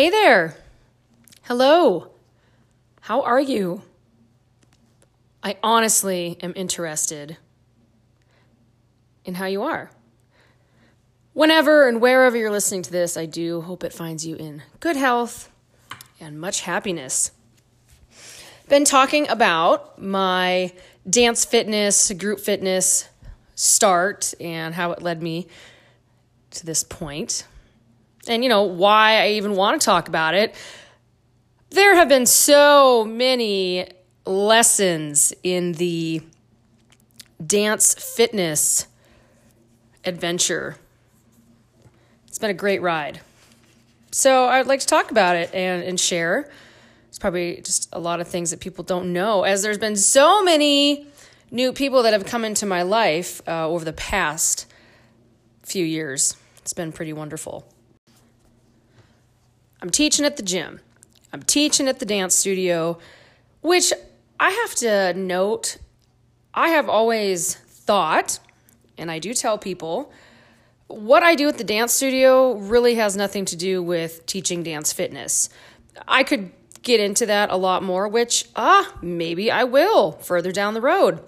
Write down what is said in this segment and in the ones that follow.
Hey there. Hello. How are you? I honestly am interested in how you are. Whenever and wherever you're listening to this, I do hope it finds you in good health and much happiness. Been talking about my dance fitness, group fitness start and how it led me to this point. And, you know, why I even want to talk about it. There have been so many lessons in the dance fitness adventure. It's been a great ride. So I'd like to talk about it and, and share. It's probably just a lot of things that people don't know, as there's been so many new people that have come into my life uh, over the past few years. It's been pretty wonderful. I'm teaching at the gym. I'm teaching at the dance studio, which I have to note, I have always thought, and I do tell people, what I do at the dance studio really has nothing to do with teaching dance fitness. I could get into that a lot more, which, ah, maybe I will further down the road.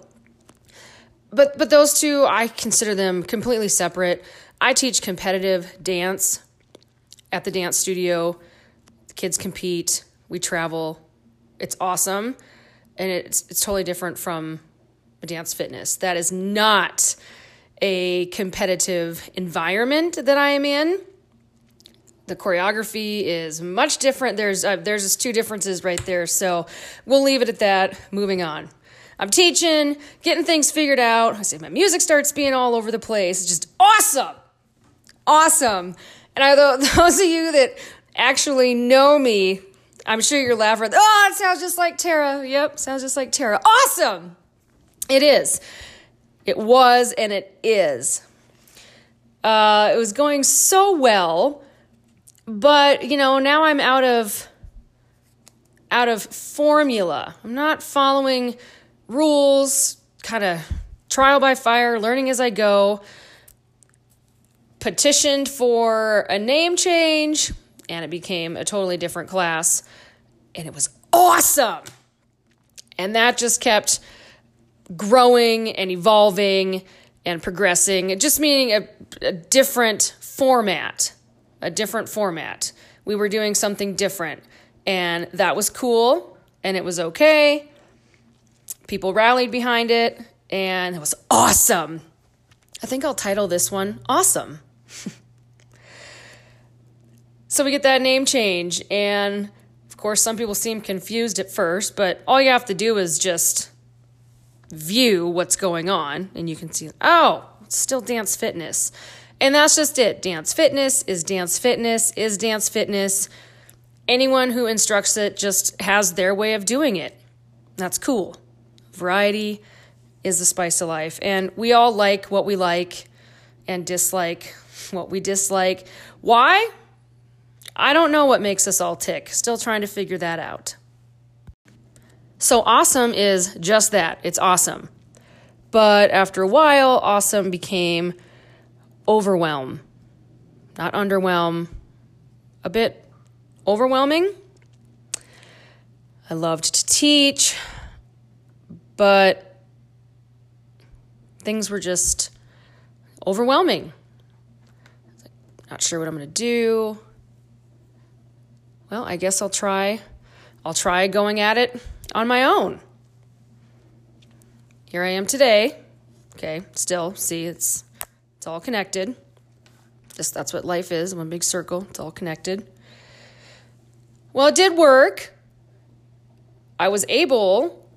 But, but those two, I consider them completely separate. I teach competitive dance at the dance studio. The kids compete, we travel. It's awesome. And it's it's totally different from dance fitness. That is not a competitive environment that I am in. The choreography is much different. There's uh, there's just two differences right there. So we'll leave it at that. Moving on. I'm teaching, getting things figured out. I say my music starts being all over the place. It's just awesome awesome. And I those of you that actually know me, I'm sure you're laughing. Oh, it sounds just like Tara. Yep, sounds just like Tara. Awesome. It is. It was and it is. Uh, it was going so well, but you know now I'm out of out of formula. I'm not following rules. Kind of trial by fire, learning as I go petitioned for a name change and it became a totally different class and it was awesome. And that just kept growing and evolving and progressing, it just meaning a, a different format, a different format. We were doing something different and that was cool and it was okay. People rallied behind it and it was awesome. I think I'll title this one Awesome. so we get that name change, and of course, some people seem confused at first, but all you have to do is just view what's going on, and you can see, oh, it's still dance fitness. And that's just it. Dance fitness is dance fitness is dance fitness. Anyone who instructs it just has their way of doing it. That's cool. Variety is the spice of life. And we all like what we like and dislike what we dislike. Why? I don't know what makes us all tick. Still trying to figure that out. So, awesome is just that it's awesome. But after a while, awesome became overwhelm. Not underwhelm, a bit overwhelming. I loved to teach, but things were just overwhelming. Not sure what I'm going to do. Well, I guess I'll try. I'll try going at it on my own. Here I am today. Okay, still, see, it's it's all connected. Just that's what life is, one big circle. It's all connected. Well, it did work. I was able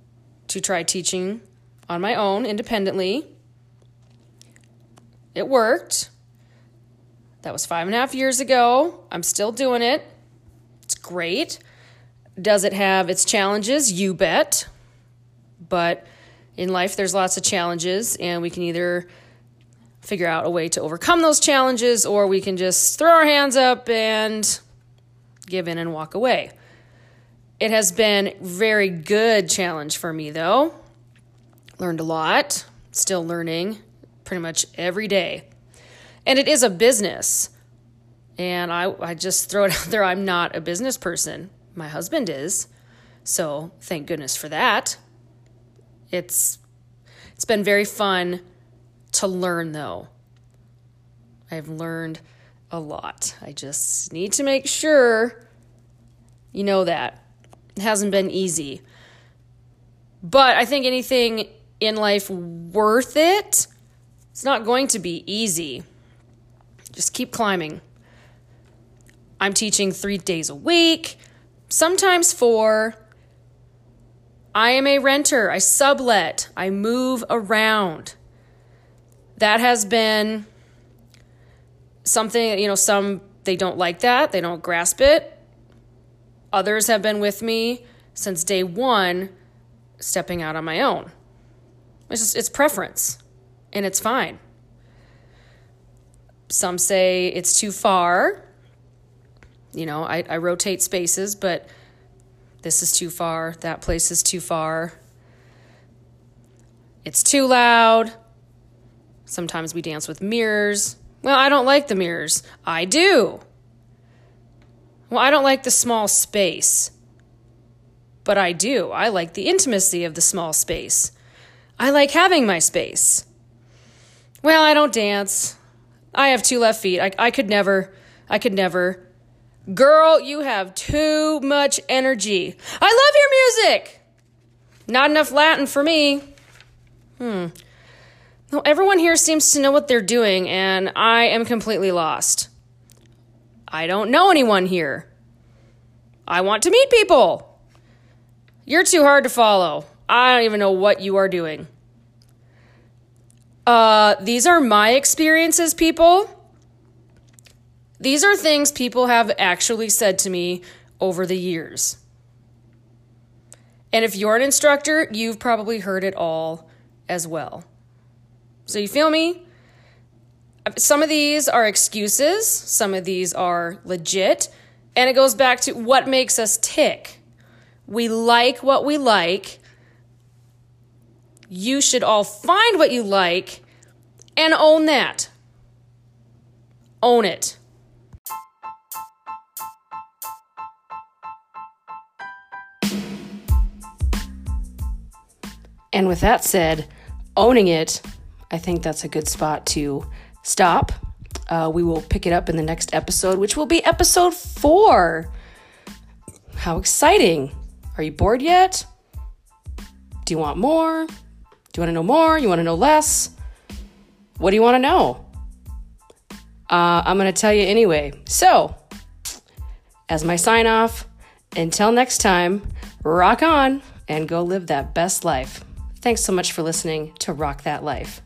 to try teaching on my own independently. It worked. That was five and a half years ago. I'm still doing it. It's great. Does it have its challenges? You bet. But in life, there's lots of challenges, and we can either figure out a way to overcome those challenges or we can just throw our hands up and give in and walk away. It has been very good challenge for me though. Learned a lot, still learning pretty much every day. And it is a business. And I, I just throw it out there I'm not a business person. My husband is. So thank goodness for that. It's it's been very fun to learn though. I've learned a lot. I just need to make sure you know that. It hasn't been easy. But I think anything in life worth it, it's not going to be easy. Just keep climbing. I'm teaching three days a week, sometimes four. I am a renter. I sublet. I move around. That has been something, you know, some they don't like that. They don't grasp it. Others have been with me since day one, stepping out on my own. It's just, it's preference, and it's fine. Some say it's too far. You know, I, I rotate spaces, but this is too far, that place is too far. It's too loud. Sometimes we dance with mirrors. Well, I don't like the mirrors. I do. Well, I don't like the small space. But I do. I like the intimacy of the small space. I like having my space. Well, I don't dance. I have two left feet. I, I could never. I could never. Girl, you have too much energy. I love your music. Not enough Latin for me. Hmm. No, everyone here seems to know what they're doing, and I am completely lost. I don't know anyone here. I want to meet people. You're too hard to follow. I don't even know what you are doing. Uh, these are my experiences, people. These are things people have actually said to me over the years. And if you're an instructor, you've probably heard it all as well. So you feel me? Some of these are excuses, some of these are legit, and it goes back to what makes us tick. We like what we like. You should all find what you like and own that. Own it. And with that said, owning it, I think that's a good spot to stop. Uh, we will pick it up in the next episode, which will be episode four. How exciting! Are you bored yet? Do you want more? You want to know more? You want to know less? What do you want to know? Uh, I'm going to tell you anyway. So, as my sign off, until next time, rock on and go live that best life. Thanks so much for listening to Rock That Life.